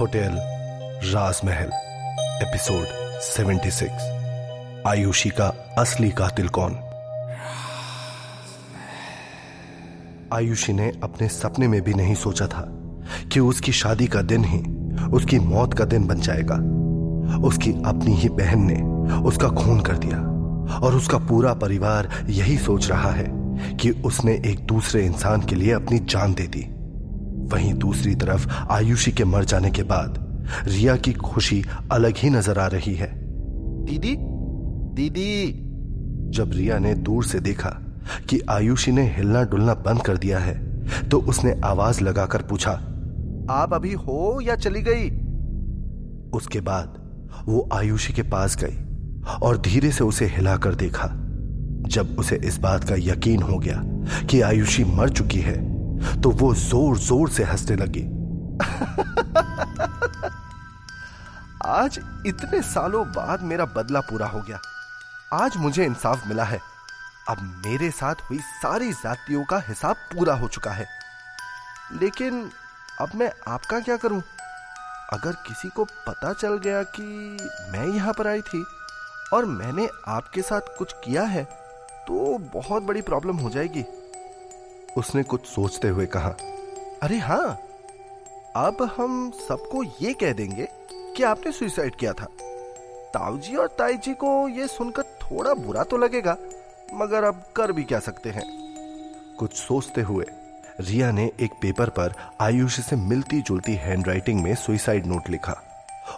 Hotel राजमहल, episode 76 Ayushi का असली कातिल कौन? आयुषी ने अपने सपने में भी नहीं सोचा था कि उसकी शादी का दिन ही उसकी मौत का दिन बन जाएगा। उसकी अपनी ही बहन ने उसका खून कर दिया और उसका पूरा परिवार यही सोच रहा है कि उसने एक दूसरे इंसान के लिए अपनी जान दे दी। वहीं दूसरी तरफ़ आयुषी के मर जाने के बाद रिया की खुशी अलग ही नज़र आ रही है। दीदी? दीदी? जब रिया ने दूर से देखा कि आयुषी ने हिलना डुलना बंद कर दिया है तो उसने आवाज़ लगाकर पूछा आप अभी हो या चली गई? उसके बाद वो आयुषी के पास गई और धीरे से उसे हिलाकर देखा जब उसे इस बात का यकीन हो गया कि आयुषी मर चुकी है। तो वो ज़ोर ज़ोर से हंसने लगी। आज इतने सालों बाद मेरा बदला पूरा हो गया। आज मुझे इंसाफ मिला है। अब मेरे साथ हुई सारी जातियों का हिसाब पूरा हो चुका है। लेकिन अब मैं आपका क्या करूँ? अगर किसी को पता चल गया कि मैं यहाँ पर आई थी और मैंने आपके साथ कुछ किया है तो बहुत बड़ी प्रॉब्लम हो जाएगी। उसने कुछ सोचते हुए कहा, अरे हाँ, अब हम सबको ये कह देंगे कि आपने सुसाइड किया था। ताऊजी और ताई को ये सुनकर थोड़ा बुरा तो लगेगा, मगर अब कर भी क्या सकते हैं? कुछ सोचते हुए रिया ने एक पेपर पर आयुष से मिलती जुलती हैंडराइटिंग में सुइसाइड नोट लिखा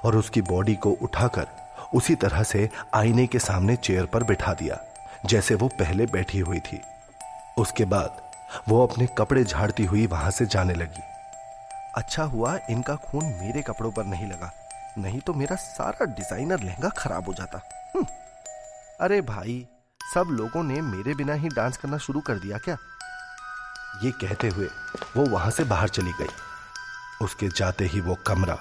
और उसकी बॉडी को उठाकर उसी तरह से आईने के सामने चेयर पर बिठा दिया, जैसे वो पहले बैठी हुई थी। उसके बाद वो अपने कपड़े झाड़ती हुई वहाँ से जाने लगी। अच्छा हुआ इनका खून मेरे कपड़ों पर नहीं लगा, नहीं तो मेरा सारा डिज़ाइनर लहंगा खराब हो जाता। हम्म। अरे भाई, सब लोगों ने मेरे बिना ही डांस करना शुरू कर दिया क्या? ये कहते हुए वो वहाँ से बाहर चली गई। उसके जाते ही वो कमरा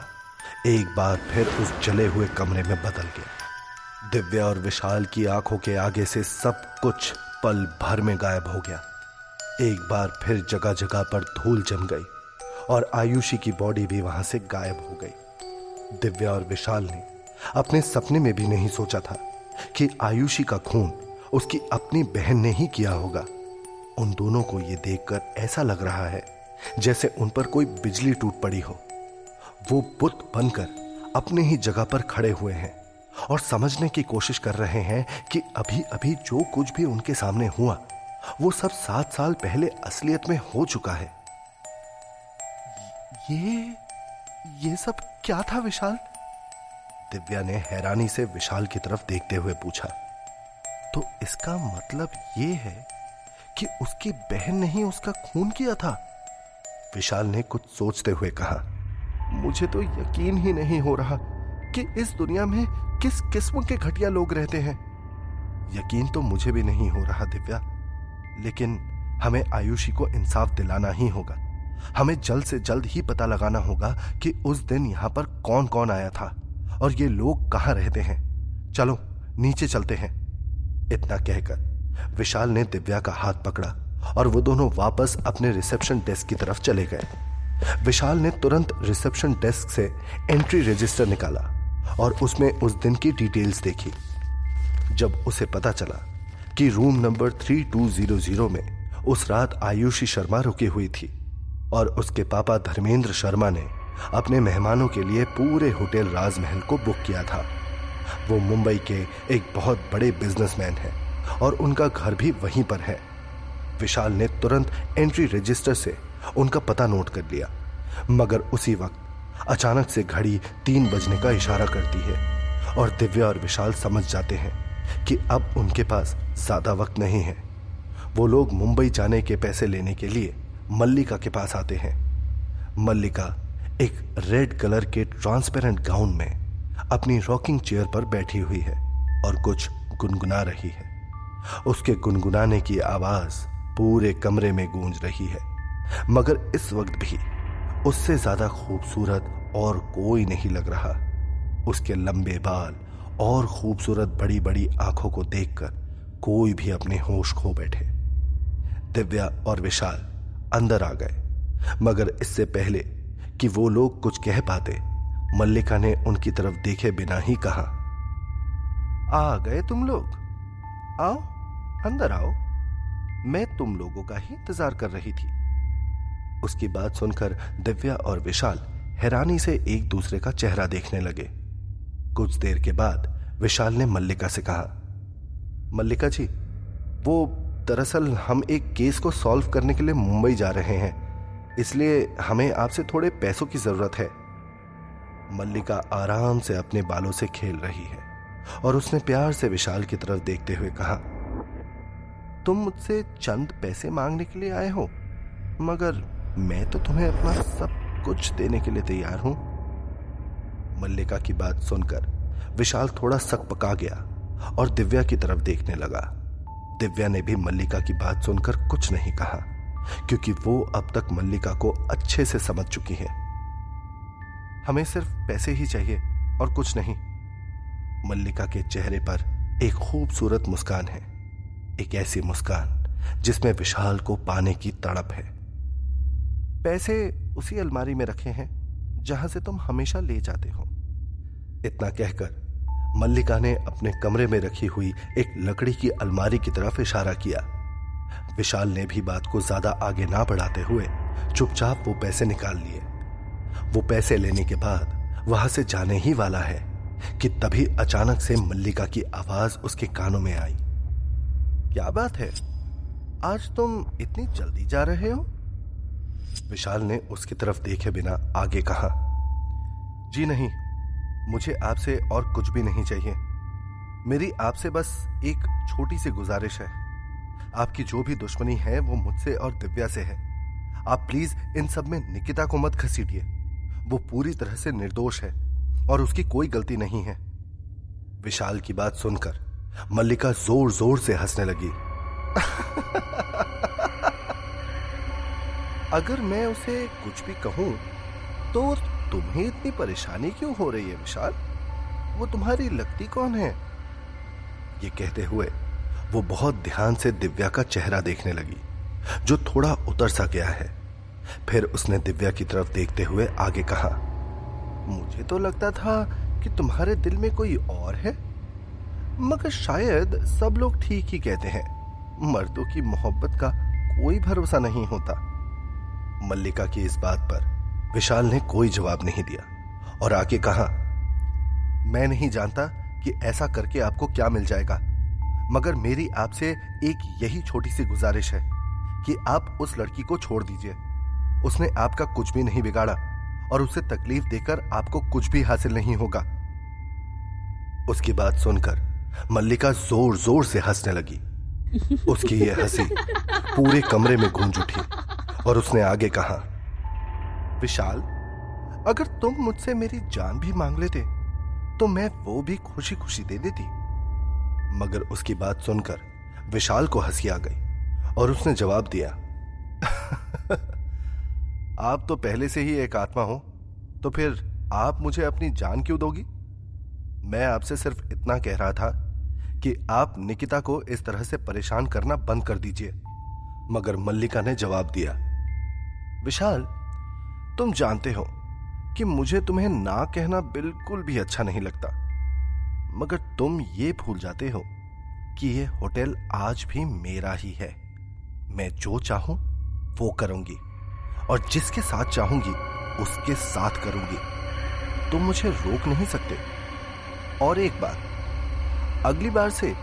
एक बार फिर उस जले हुए कमरे में बदल गया। दिव्या और विशाल की आँखों के आगे से सब कुछ पल भर में गायब हो गया। एक बार फिर जगह जगह पर धूल जम गई और आयुषी की बॉडी भी वहाँ से गायब हो गई। दिव्या और विशाल ने अपने सपने में भी नहीं सोचा था कि आयुषी का खून उसकी अपनी बहन ने ही किया होगा। उन दोनों को यह देखकर ऐसा लग रहा है जैसे उन पर कोई बिजली टूट पड़ी हो। वो बुत बनकर अपने ही जगह पर खड़े हुए हैं और समझने की कोशिश कर रहे हैं कि अभी अभी जो कुछ भी उनके सामने हुआ वो सब सात साल पहले असलियत में हो चुका है। ये ये सब क्या था विशाल? दिव्या ने हैरानी से विशाल की तरफ़ देखते हुए पूछा। तो इसका मतलब ये है कि उसकी बहन ने ही उसका खून किया था? विशाल ने कुछ सोचते हुए कहा, मुझे तो यकीन ही नहीं हो रहा कि इस दुनिया में किस किस्म के घटिया लोग रहते हैं। यकीन तो मुझे भी नहीं हो रहा, दिव्या। लेकिन हमें आयुषी को इंसाफ दिलाना ही होगा। हमें जल्द से जल्द ही पता लगाना होगा कि उस दिन यहाँ पर कौन कौन आया था और ये लोग कहाँ रहते हैं। चलो, नीचे चलते हैं। इतना कहकर विशाल ने दिव्या का हाथ पकड़ा और वो दोनों वापस अपने रिसेप्शन डेस्क की तरफ़ चले गए। विशाल ने तुरंत रिसेप्शन डेस्क से एंट्री रजिस्टर निकाला और उसमें उस दिन की डिटेल्स देखी। जब उसे पता चला कि रूम नंबर 3200 में उस रात आयुषी शर्मा रुकी हुई थी और उसके पापा धर्मेंद्र शर्मा ने अपने मेहमानों के लिए पूरे होटल राजमहल को बुक किया था। वो मुंबई के एक बहुत बड़े बिजनेसमैन हैं और उनका घर भी वहीं पर है। विशाल ने तुरंत एंट्री रजिस्टर से उनका पता नोट कर लिया। मगर उसी वक्त अचानक से घड़ी तीन बजने का इशारा करती है और दिव्या और विशाल समझ जाते हैं कि अब उनके पास ज़्यादा वक्त नहीं है। वो लोग मुंबई जाने के पैसे लेने के लिए मल्लिका के पास आते हैं। मल्लिका एक रेड कलर के ट्रांसपेरेंट गाउन में अपनी रॉकिंग चेयर पर बैठी हुई है और कुछ गुनगुना रही है। उसके गुनगुनाने की आवाज़ पूरे कमरे में गूंज रही है। मगर इस वक्त भी उससे ज़्यादा खूबसूरत और कोई नहीं लग रहा। उसके लंबे बाल और खूबसूरत बड़ी बड़ी आँखों को देखकर कोई भी अपने होश खो बैठे। दिव्या और विशाल अंदर आ गए, मगर इससे पहले कि वो लोग कुछ कह पाते, मल्लिका ने उनकी तरफ़ देखे बिना ही कहा, आ गए तुम लोग। आओ, अंदर आओ। मैं तुम लोगों का ही इंतज़ार कर रही थी। उसकी बात सुनकर दिव्या और विशाल हैरानी से एक दूसरे का चेहरा देखने लगे। कुछ देर के बाद विशाल ने मल्लिका से कहा, मल्लिका जी, वो दरअसल हम एक केस को सॉल्व करने के लिए मुंबई जा रहे हैं, इसलिए हमें आपसे थोड़े पैसों की ज़रूरत है। मल्लिका आराम से अपने बालों से खेल रही है और उसने प्यार से विशाल की तरफ़ देखते हुए कहा, तुम मुझसे चंद पैसे मांगने के लिए आए हो, मगर मैं तो तुम्हें अपना सब कुछ देने के लिए तैयार हूँ। मल्लिका की बात सुनकर विशाल थोड़ा सक पका गया और दिव्या की तरफ़ देखने लगा। दिव्या ने भी मल्लिका की बात सुनकर कुछ नहीं कहा, क्योंकि वो अब तक मल्लिका को अच्छे से समझ चुकी है। हमें सिर्फ़ पैसे ही चाहिए और कुछ नहीं। मल्लिका के चेहरे पर एक खूबसूरत मुस्कान है, एक ऐसी मुस्कान जिसमें विशाल को पाने की तड़प है। पैसे उसी अलमारी में रखे हैं जहाँ से तुम हमेशा ले जाते हो। इतना कहकर मल्लिका ने अपने कमरे में रखी हुई एक लकड़ी की अलमारी की तरफ़ इशारा किया। विशाल ने भी बात को ज़्यादा आगे ना बढ़ाते हुए चुपचाप वो पैसे निकाल लिए। वो पैसे लेने के बाद वहाँ से जाने ही वाला है कि तभी अचानक से मल्लिका की आवाज़ उसके कानों में आई। क्या बात है? आज तुम इतनी जल्दी जा रहे हो? विशाल ने उसकी तरफ़ देखे बिना आगे कहा, जी नहीं मुझे आपसे और कुछ भी नहीं चाहिए। मेरी आपसे बस एक छोटी सी गुजारिश है। आपकी जो भी दुश्मनी है, वो मुझसे और दिव्या से है। आप प्लीज़ इन सब में निकिता को मत घसीटिए। वो पूरी तरह से निर्दोष है और उसकी कोई गलती नहीं है। विशाल की बात सुनकर मल्लिका ज़ोर ज़ोर से हंसने लगी। अगर मैं उसे कुछ भी कहूँ तो तुम्हें इतनी परेशानी क्यों हो रही है, विशाल? वो तुम्हारी लगती कौन है? ये कहते हुए वो बहुत ध्यान से दिव्या का चेहरा देखने लगी, जो थोड़ा उतर सा गया है। फिर उसने दिव्या की तरफ़ देखते हुए आगे कहा, मुझे तो लगता था कि तुम्हारे दिल में कोई और है, मगर शायद सब लोग ठीक ही कहते हैं। मर्दों की मोहब्बत का कोई भरोसा नहीं होता। मल्लिका की इस बात पर विशाल ने कोई जवाब नहीं दिया और आगे कहा, मैं नहीं जानता कि ऐसा करके आपको क्या मिल जाएगा, मगर मेरी आपसे एक यही छोटी सी गुजारिश है कि आप उस लड़की को छोड़ दीजिए। उसने आपका कुछ भी नहीं बिगाड़ा और उसे तकलीफ़ देकर आपको कुछ भी हासिल नहीं होगा। उसकी बात सुनकर मल्लिका ज़ोर ज़ोर से हंसने लगी। उसकी यह हँसी पूरे कमरे में गूंज उठी और उसने आगे कहा विशाल, अगर तुम मुझसे मेरी जान भी मांग लेते तो मैं वो भी खुशी खुशी दे देती। मगर उसकी बात सुनकर विशाल को हँसी आ गई और उसने जवाब दिया, आप तो पहले से ही एक आत्मा हो तो फिर आप मुझे अपनी जान क्यों दोगी? मैं आपसे सिर्फ़ इतना कह रहा था कि आप निकिता को इस तरह से परेशान करना बंद कर दीजिए, मगर मल्लिका ने जवाब दिया, विशाल तुम जानते हो कि मुझे तुम्हें ना कहना बिल्कुल भी अच्छा नहीं लगता। मगर तुम ये भूल जाते हो कि ये होटल आज भी मेरा ही है। मैं जो चाहूँ, वो करूँगी। और जिसके साथ चाहूँगी, उसके साथ करूँगी। तुम मुझे रोक नहीं सकते। और एक बात, अगली बार से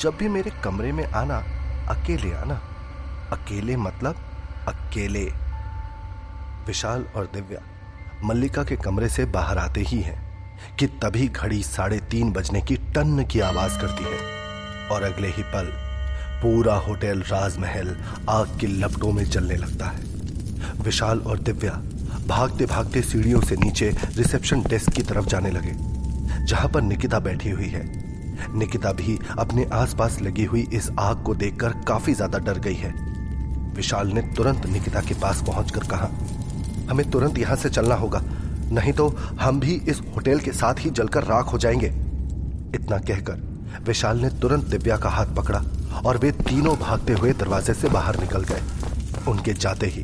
जब भी मेरे कमरे में आना, अकेले आना, अकेले मतलब अकेले। विशाल और दिव्या मल्लिका के कमरे से बाहर आते ही हैं कि तभी घड़ी साढ़े तीन बजने की टन की आवाज़ करती है और अगले ही पल पूरा होटल राजमहल आग की लपटों में जलने लगता है। विशाल और दिव्या भागते भागते सीढ़ियों से नीचे रिसेप्शन डेस्क की तरफ़ जाने लगे, जहाँ पर निकिता बैठी हुई है। निकिता भी अपने आसपास लगी हुई इस आग को देखकर काफ़ी ज़्यादा डर गई है। विशाल ने तुरंत निकिता के पास पहुंचकर कहा हमें तुरंत यहाँ से चलना होगा। नहीं तो हम भी इस होटल के साथ ही जलकर राख हो जाएँगे। इतना कहकर विशाल ने तुरंत दिव्या का हाथ पकड़ा और वे तीनों भागते हुए दरवाजे से बाहर निकल गए। उनके जाते ही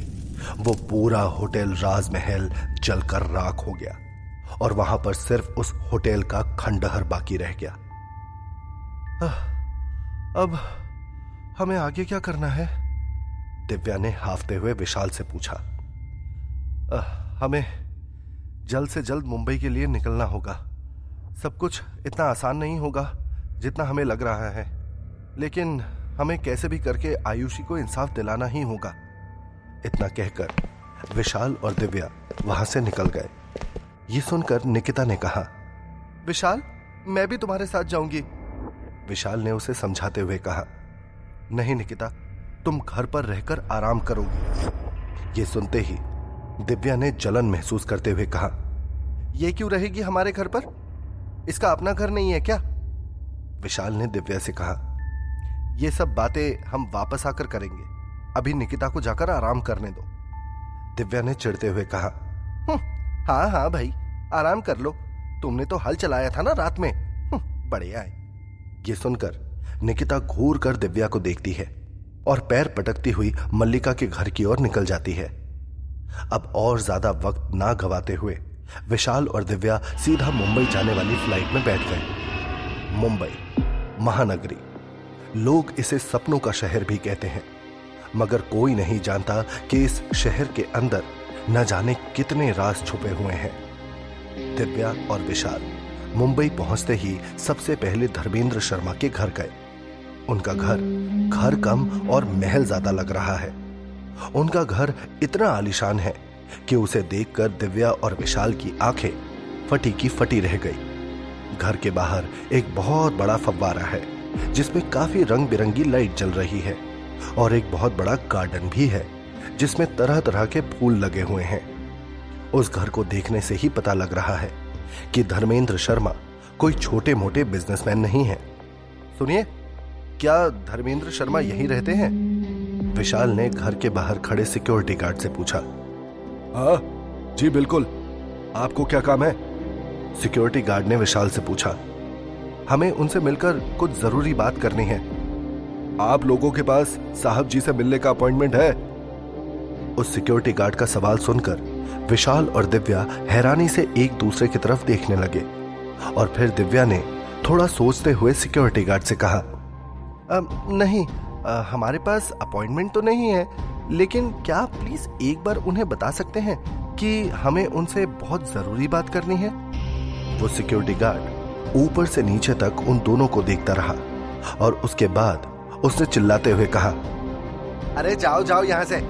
वो पूरा होटल राजमहल जलकर राख हो गया और वहाँ पर सिर्फ़ उस होटल का खंडहर बाकी रह गया। अब हमें आगे क्या करना है? दिव्या ने हाफते हुए विशाल से पूछा। आ, हमें जल्द से जल्द मुंबई के लिए निकलना होगा। सब कुछ इतना आसान नहीं होगा जितना हमें लग रहा है। लेकिन हमें कैसे भी करके आयुषी को इंसाफ दिलाना ही होगा। इतना कहकर विशाल और दिव्या वहाँ से निकल गए। ये सुनकर निकिता ने कहा, विशाल, मैं भी तुम्हारे साथ जाऊँगी। विशाल ने उसे समझाते हुए कहा, नहीं निकिता, तुम घर पर रहकर आराम करोगी। ये सुनते ही दिव्या ने जलन महसूस करते हुए कहा यह क्यों रहेगी हमारे घर पर? इसका अपना घर नहीं है क्या? विशाल ने दिव्या से कहा यह सब बातें हम वापस आकर करेंगे। अभी निकिता को जाकर आराम करने दो। दिव्या ने चिढ़ते हुए कहा हम्म, हाँ हाँ भाई आराम कर लो। तुमने तो हल चलाया था ना रात में। हम्म, बढ़िया है। ये सुनकर निकिता घूर कर दिव्या को देखती है और पैर पटकती हुई मल्लिका के घर की ओर निकल जाती है। अब और ज़्यादा वक्त ना गवाते हुए विशाल और दिव्या सीधा मुंबई जाने वाली फ़्लाइट में बैठ गए। मुंबई, महानगरी। लोग इसे सपनों का शहर भी कहते हैं। मगर कोई नहीं जानता कि इस शहर के अंदर न जाने कितने राज छुपे हुए हैं। दिव्या और विशाल मुंबई पहुँचते ही सबसे पहले धर्मेंद्र शर्मा के घर गए। उनका घर घर कम और महल ज़्यादा लग रहा है। उनका घर इतना आलिशान है कि उसे देखकर दिव्या और विशाल की आँखें फटी की फटी रह गई। घर के बाहर एक बहुत बड़ा फव्वारा है, जिसमें काफ़ी रंग बिरंगी लाइट जल रही है और एक बहुत बड़ा गार्डन भी है, जिसमें तरह तरह के फूल लगे हुए हैं। उस घर को देखने से ही पता लग रहा है कि धर्मेंद्र शर्मा कोई छोटे मोटे बिजनेसमैन नहीं है। सुनिए, क्या धर्मेंद्र शर्मा यहीं रहते हैं? विशाल ने घर के बाहर खड़े सिक्योरिटी गार्ड से पूछा। हाँ जी बिल्कुल। आपको क्या काम है? सिक्योरिटी गार्ड ने विशाल से पूछा। हमें उनसे मिलकर कुछ ज़रूरी बात करनी है। आप लोगों के पास साहब जी से मिलने का अपॉइंटमेंट है? उस सिक्योरिटी गार्ड का सवाल सुनकर विशाल और दिव्या हैरानी से एक दूसरे की तरफ़ देखने लगे और फिर दिव्या ने थोड़ा सोचते हुए सिक्योरिटी गार्ड से कहा आ, नहीं हमारे पास अपॉइंटमेंट तो नहीं है, लेकिन क्या प्लीज़ एक बार उन्हें बता सकते हैं कि हमें उनसे बहुत ज़रूरी बात करनी है? वो सिक्योरिटी गार्ड ऊपर से नीचे तक उन दोनों को देखता रहा और उसके बाद उसने चिल्लाते हुए कहा, अरे जाओ जाओ यहाँ से।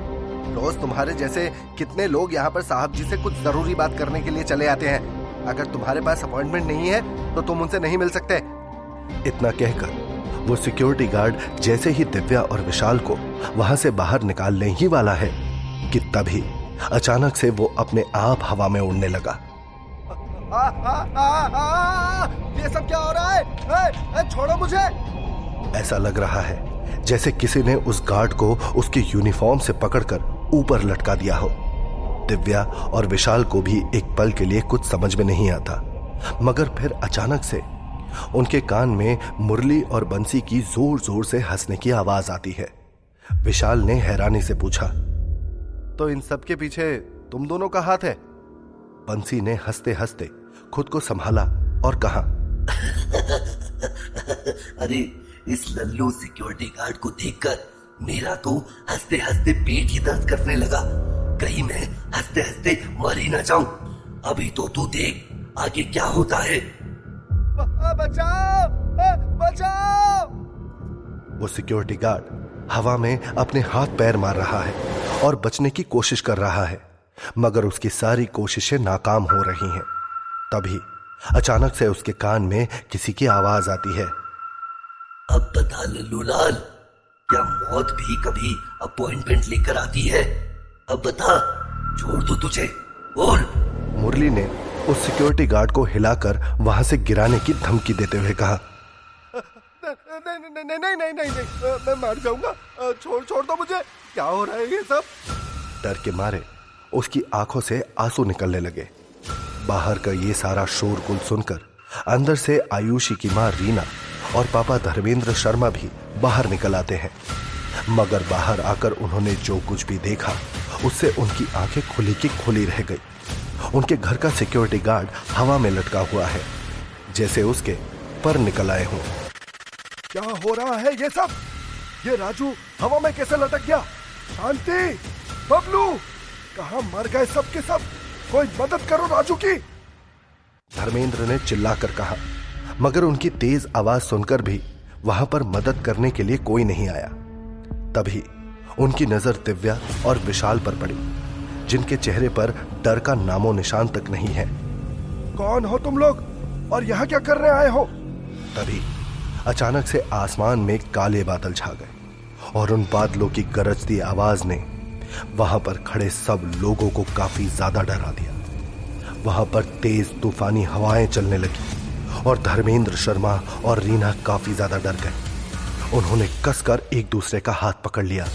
रोज तुम्हारे जैसे कितने लोग यहाँ पर साहब जी से कुछ ज़रूरी बात करने के लिए चले आते हैं। अगर तुम्हारे पास अपॉइंटमेंट नहीं है तो तुम उनसे नहीं मिल सकते। इतना कहकर वो सिक्योरिटी गार्ड जैसे ही दिव्या और विशाल को वहाँ से बाहर निकालने ही वाला है कि तभी अचानक से वो अपने आप हवा में उड़ने लगा। आ, आ, आ, आ, ये सब क्या हो रहा है? ए, ए, छोड़ो मुझे! ऐसा लग रहा है जैसे किसी ने उस गार्ड को उसकी यूनिफॉर्म से पकड़कर ऊपर लटका दिया हो। दिव्या और विशाल को भी एक पल के लिए कुछ समझ में नहीं आता मगर फिर अचानक से उनके कान में मुरली और बंसी की ज़ोर ज़ोर से हंसने की आवाज़ आती है। विशाल ने हैरानी से पूछा तो इन सब के पीछे तुम दोनों का हाथ है? बंसी ने हँसते हँसते खुद को संभाला और कहा, अरे, इस लल्लू सिक्योरिटी गार्ड को देखकर मेरा तो हँसते हँसते पेट ही दर्द करने लगा। कहीं मैं हँसते हँसते मर ही ना जाऊँ। अभी तो तू देख आगे क्या होता है। बचाओ। बचाओ। वो सिक्योरिटी गार्ड हवा में अपने हाथ पैर मार रहा है और बचने की कोशिश कर रहा है मगर उसकी सारी कोशिशें नाकाम हो रही हैं। तभी अचानक से उसके कान में किसी की आवाज़ आती है। अब बता लल्लू लाल क्या मौत भी कभी अपॉइंटमेंट लेकर आती है? अब बता छोड़ दो तुझे और मुरली ने उस सिक्योरिटी गार्ड को हिलाकर वहाँ से गिराने की धमकी देते हुए कहा। नहीं नहीं नहीं नहीं नहीं नहीं मैं मर जाऊँगा। छोड़ छोड़ दो मुझे। क्या हो रहा है ये सब? डर के मारे उसकी आँखों से आँसू निकलने लगे। बाहर का ये सारा शोरगुल सुनकर अंदर से आयुषी की माँ रीना और पापा धर्मेंद्र शर्मा भी बाहर निकल आते हैं। मगर बाहर आकर उन्होंने जो कुछ भी देखा उससे उनकी आँखें खुली की खुली रह गई। उनके घर का सिक्योरिटी गार्ड हवा में लटका हुआ है। जैसे उसके पर निकल आए हों। क्या हो रहा है ये सब? ये राजू हवा में कैसे लटक गया? शांति, बबलू, कहा मर गए सब के सब? कोई मदद करो राजू की। धर्मेंद्र ने चिल्लाकर कहा, मगर उनकी तेज आवाज़ सुनकर भी वहाँ पर मदद करने के लिए कोई नहीं आया। तभी उनकी नज़र दिव्या और विशाल पर पड़ी। जिनके चेहरे पर डर का नामो निशान तक नहीं है। कौन हो तुम लोग? और यहाँ क्या करने आए हो? तभी अचानक से आसमान में काले बादल छा गए और उन बादलों की गरजती आवाज़ ने वहाँ पर खड़े सब लोगों को काफ़ी ज़्यादा डरा दिया। वहाँ पर तेज तूफानी हवाएँ चलने लगी और धर्मेंद्र शर्मा और रीना काफ़ी ज़्यादा डर गए। उन्होंने कसकर एक दूसरे का हाथ पकड़ लिया।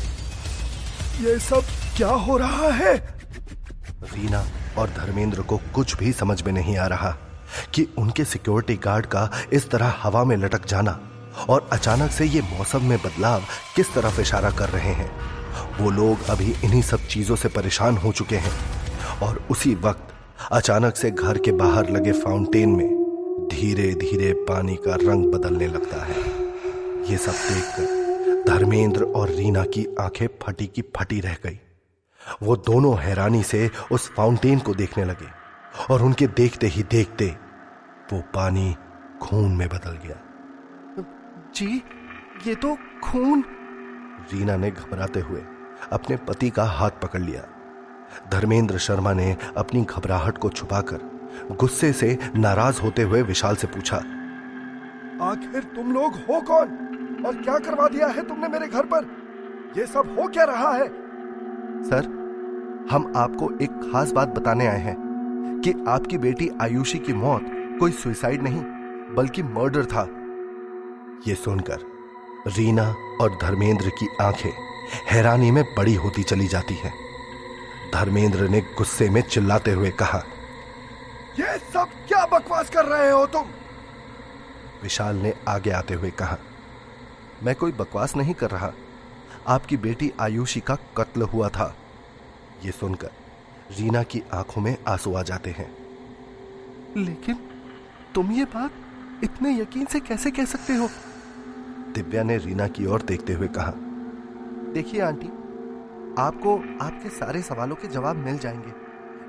ये सब क्या हो रहा है? रीना और धर्मेंद्र को कुछ भी समझ में नहीं आ रहा कि उनके सिक्योरिटी गार्ड का इस तरह हवा में लटक जाना और अचानक से ये मौसम में बदलाव किस तरफ़ इशारा कर रहे हैं। वो लोग अभी इन्हीं सब चीज़ों से परेशान हो चुके हैं और उसी वक्त अचानक से घर के बाहर लगे फाउंटेन में धीरे धीरे पानी का रंग बदलने लगता है। ये सब देखकर धर्मेंद्र और रीना की आँखें फटी की फटी रह गई। वो दोनों हैरानी से उस फाउंटेन को देखने लगे और उनके देखते ही देखते वो पानी खून में बदल गया। जी ये तो खून। रीना ने घबराते हुए अपने पति का हाथ पकड़ लिया। धर्मेंद्र शर्मा ने अपनी घबराहट को छुपाकर गुस्से से नाराज़ होते हुए विशाल से पूछा आखिर तुम लोग हो कौन? और क्या करवा दिया है तुमने मेरे घर पर? ये सब हो क्या रहा है? सर, हम आपको एक खास बात बताने आए हैं कि आपकी बेटी आयुषी की मौत कोई सुसाइड नहीं, बल्कि मर्डर था। ये सुनकर रीना और धर्मेंद्र की आँखें हैरानी में बड़ी होती चली जाती हैं। धर्मेंद्र ने गुस्से में चिल्लाते हुए कहा, ये सब क्या बकवास कर रहे हो तुम? विशाल ने आगे आते हुए कहा, मैं कोई बकवास नहीं कर रहा। आपकी बेटी आयुषी का कत्ल हुआ था। यह सुनकर रीना की आँखों में आँसू आ जाते हैं। लेकिन तुम ये बात इतने यकीन से कैसे कह सकते हो? दिव्या ने रीना की ओर देखते हुए कहा देखिए आंटी आपको आपके सारे सवालों के जवाब मिल जाएँगे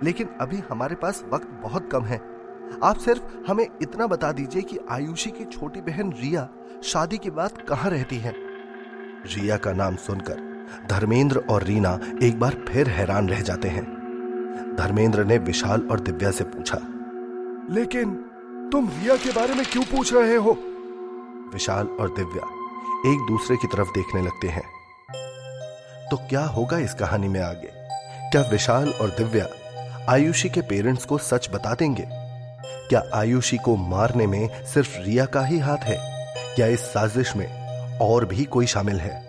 लेकिन अभी हमारे पास वक्त बहुत कम है। आप सिर्फ़ हमें इतना बता दीजिए कि आयुषी की छोटी बहन रिया शादी के बाद कहाँ रहती है। रिया का नाम सुनकर धर्मेंद्र और रीना एक बार फिर हैरान रह जाते हैं। धर्मेंद्र ने विशाल और दिव्या से पूछा, लेकिन तुम रिया के बारे में क्यों पूछ रहे हो? विशाल और दिव्या एक दूसरे की तरफ़ देखने लगते हैं। तो क्या होगा इस कहानी में आगे? क्या विशाल और दिव्या आयुषी के पेरेंट्स को सच बता देंगे? क्या आयुषी को मारने में सिर्फ़ रिया का ही हाथ है? क्या इस साजिश में और भी कोई शामिल है।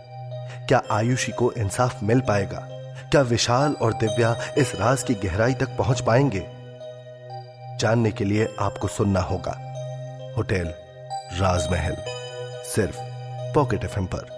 क्या आयुषी को इंसाफ मिल पाएगा? क्या विशाल और दिव्या इस राज की गहराई तक पहुँच पाएँगे? जानने के लिए आपको सुनना होगा। होटल, राजमहल, सिर्फ़ पॉकेट एफ़ पर।